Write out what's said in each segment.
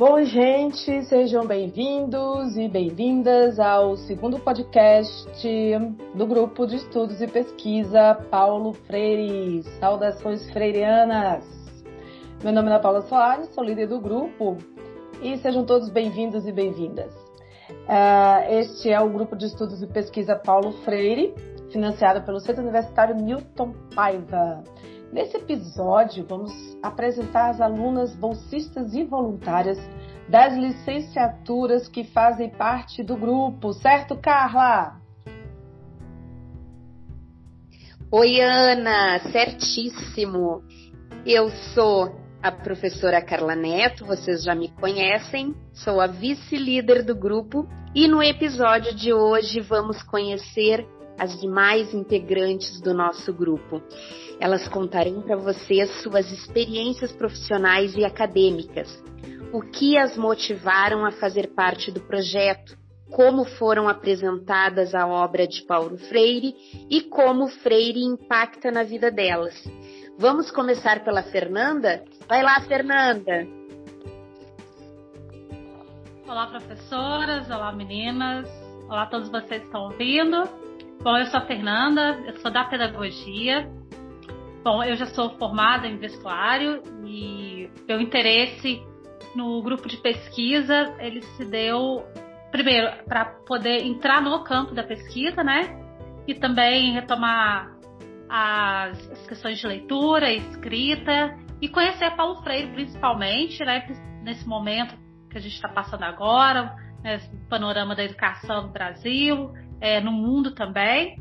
Bom, gente, sejam bem-vindos e bem-vindas ao segundo podcast do grupo de estudos e pesquisa Paulo Freire. Saudações freirianas! Meu nome é Paula Soares, sou líder do grupo e sejam todos bem-vindos e bem-vindas. Uh, este é o grupo de estudos e pesquisa Paulo Freire, financiado pelo Centro Universitário Newton Paiva. Nesse episódio, vamos apresentar as alunas bolsistas e voluntárias das licenciaturas que fazem parte do grupo, certo, Carla? Oi, Ana, certíssimo. Eu sou a professora Carla Neto, vocês já me conhecem, sou a vice-líder do grupo e no episódio de hoje vamos conhecer as demais integrantes do nosso grupo. Elas contarão para vocês suas experiências profissionais e acadêmicas, o que as motivaram a fazer parte do projeto, como foram apresentadas a obra de Paulo Freire e como Freire impacta na vida delas. Vamos começar pela Fernanda? Vai lá, Fernanda! Olá, professoras, olá, meninas, olá todos vocês que estão ouvindo. Bom, eu sou a Fernanda, eu sou da pedagogia. Bom, eu já sou formada em vestuário e meu interesse no grupo de pesquisa ele se deu primeiro para poder entrar no campo da pesquisa, né? E também retomar as, as questões de leitura, escrita e conhecer Paulo Freire principalmente, né? Nesse momento que a gente está passando agora, né, panorama da educação no Brasil é, no mundo também.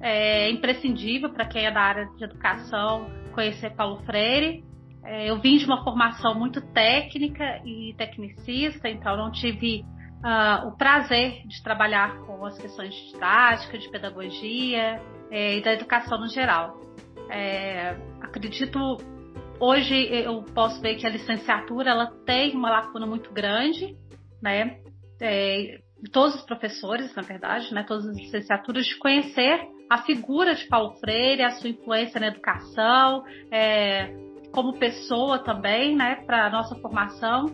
É imprescindível para quem é da área de educação conhecer Paulo Freire. É, eu vim de uma formação muito técnica e tecnicista, então não tive uh, o prazer de trabalhar com as questões de didática, de pedagogia é, e da educação no geral. É, acredito hoje eu posso ver que a licenciatura ela tem uma lacuna muito grande, né? É, todos os professores, na verdade, né, todas as licenciaturas, de conhecer a figura de Paulo Freire, a sua influência na educação, é, como pessoa também, né, para a nossa formação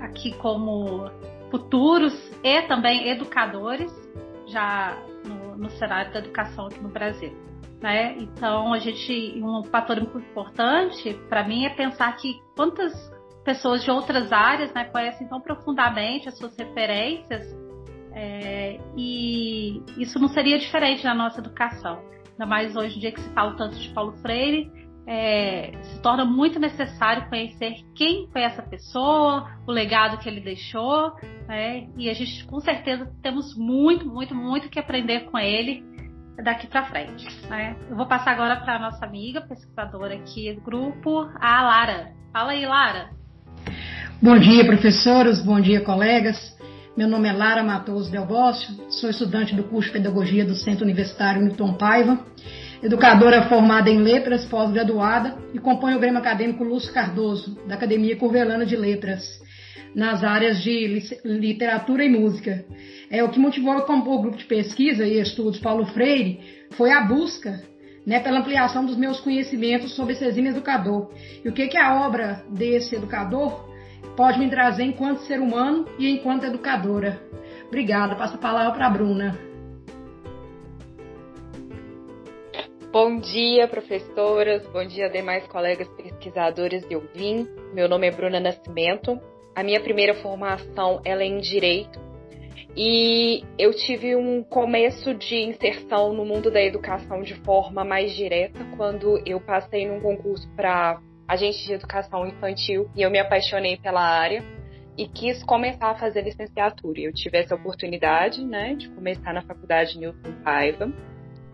aqui como futuros e também educadores já no, no cenário da educação aqui no Brasil. Né? Então, a gente, um fator importante para mim é pensar que quantas pessoas de outras áreas né, conhecem tão profundamente as suas referências é, e isso não seria diferente na nossa educação. Ainda mais hoje em dia que se fala tanto de Paulo Freire, é, se torna muito necessário conhecer quem foi essa pessoa, o legado que ele deixou, né? e a gente com certeza temos muito, muito, muito que aprender com ele daqui para frente. Né? Eu vou passar agora para a nossa amiga pesquisadora aqui do grupo, a Lara. Fala aí, Lara. Bom dia, professoras, bom dia, colegas. Meu nome é Lara Matoso Del Boscio, sou estudante do curso de Pedagogia do Centro Universitário Newton Paiva, educadora formada em Letras, pós-graduada e compõe o Grêmio Acadêmico Lúcio Cardoso, da Academia Curvelana de Letras, nas áreas de literatura e música. É, o que motivou a compor o grupo de pesquisa e estudos Paulo Freire foi a busca né, pela ampliação dos meus conhecimentos sobre esse exímio educador. E o que, que a obra desse educador pode me trazer enquanto ser humano e enquanto educadora. Obrigada. Passo a palavra para a Bruna. Bom dia, professoras. Bom dia, demais colegas pesquisadores de Uvim. Meu nome é Bruna Nascimento. A minha primeira formação é em Direito e eu tive um começo de inserção no mundo da educação de forma mais direta quando eu passei num concurso para agente de educação infantil e eu me apaixonei pela área e quis começar a fazer licenciatura. Eu tive essa oportunidade, né, de começar na faculdade Newton Paiva.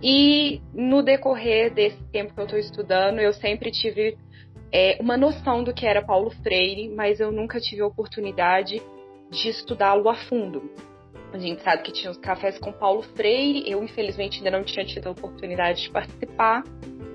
E no decorrer desse tempo que eu estou estudando, eu sempre tive é, uma noção do que era Paulo Freire, mas eu nunca tive a oportunidade de estudá-lo a fundo. A gente sabe que tinha os cafés com Paulo Freire, eu infelizmente ainda não tinha tido a oportunidade de participar,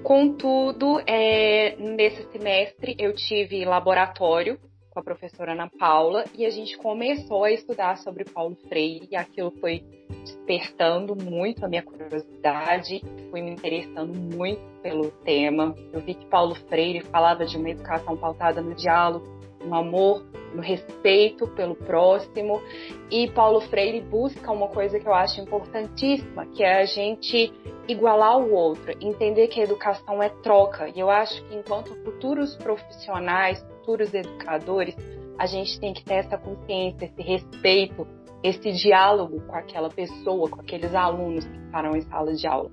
Contudo, é, nesse semestre eu tive laboratório com a professora Ana Paula e a gente começou a estudar sobre Paulo Freire. E aquilo foi despertando muito a minha curiosidade, fui me interessando muito pelo tema. Eu vi que Paulo Freire falava de uma educação pautada no diálogo no amor, no respeito pelo próximo. E Paulo Freire busca uma coisa que eu acho importantíssima, que é a gente igualar o outro, entender que a educação é troca. E eu acho que enquanto futuros profissionais, futuros educadores, a gente tem que ter essa consciência, esse respeito, esse diálogo com aquela pessoa, com aqueles alunos que estarão em sala de aula.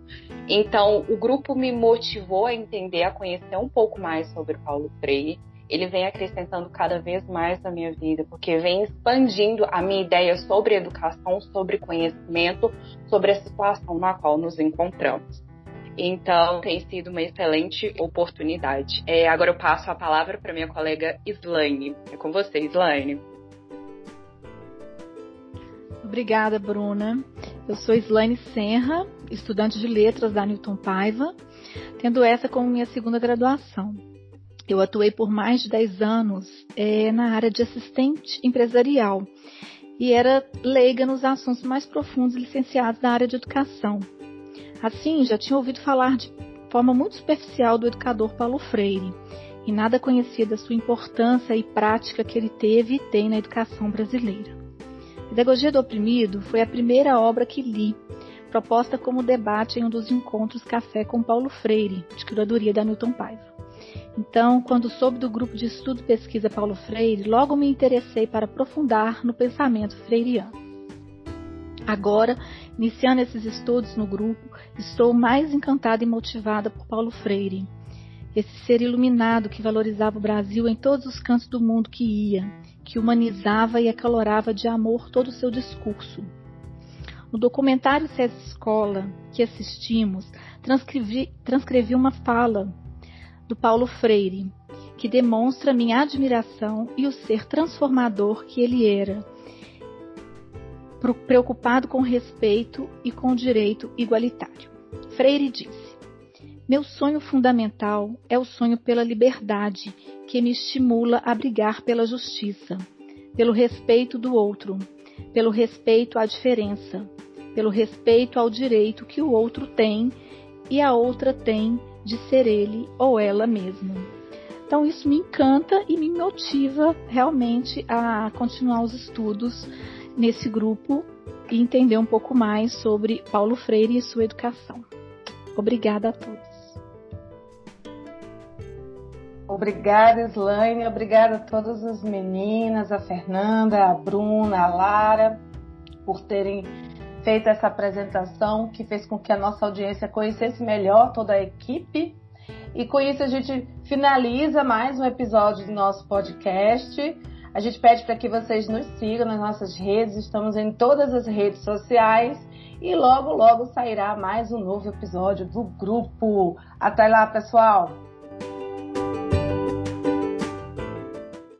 Então, o grupo me motivou a entender, a conhecer um pouco mais sobre Paulo Freire ele vem acrescentando cada vez mais na minha vida, porque vem expandindo a minha ideia sobre educação, sobre conhecimento, sobre a situação na qual nos encontramos. Então, tem sido uma excelente oportunidade. É, agora eu passo a palavra para minha colega Slaine. É com você, Slaine. Obrigada, Bruna. Eu sou Slaine Senra, estudante de letras da Newton Paiva, tendo essa como minha segunda graduação. Eu atuei por mais de 10 anos é, na área de assistente empresarial e era leiga nos assuntos mais profundos licenciados da área de educação. Assim, já tinha ouvido falar de forma muito superficial do educador Paulo Freire e nada conhecia da sua importância e prática que ele teve e tem na educação brasileira. Pedagogia do Oprimido foi a primeira obra que li, proposta como debate em um dos encontros Café com Paulo Freire, de curadoria da Newton Paiva. Então, quando soube do grupo de estudo e pesquisa Paulo Freire, logo me interessei para aprofundar no pensamento freiriano. Agora, iniciando esses estudos no grupo, estou mais encantada e motivada por Paulo Freire. Esse ser iluminado que valorizava o Brasil em todos os cantos do mundo que ia, que humanizava e acalorava de amor todo o seu discurso. No documentário César Escola, que assistimos, transcrevi, transcrevi uma fala do Paulo Freire, que demonstra minha admiração e o ser transformador que ele era, preocupado com respeito e com direito igualitário. Freire disse: Meu sonho fundamental é o sonho pela liberdade, que me estimula a brigar pela justiça, pelo respeito do outro, pelo respeito à diferença, pelo respeito ao direito que o outro tem e a outra tem de ser ele ou ela mesma. Então isso me encanta e me motiva realmente a continuar os estudos nesse grupo e entender um pouco mais sobre Paulo Freire e sua educação. Obrigada a todos. Obrigada, Slaine. Obrigada a todas as meninas, a Fernanda, a Bruna, a Lara, por terem feito essa apresentação que fez com que a nossa audiência conhecesse melhor toda a equipe. E com isso a gente finaliza mais um episódio do nosso podcast. A gente pede para que vocês nos sigam nas nossas redes, estamos em todas as redes sociais e logo, logo sairá mais um novo episódio do grupo. Até lá, pessoal!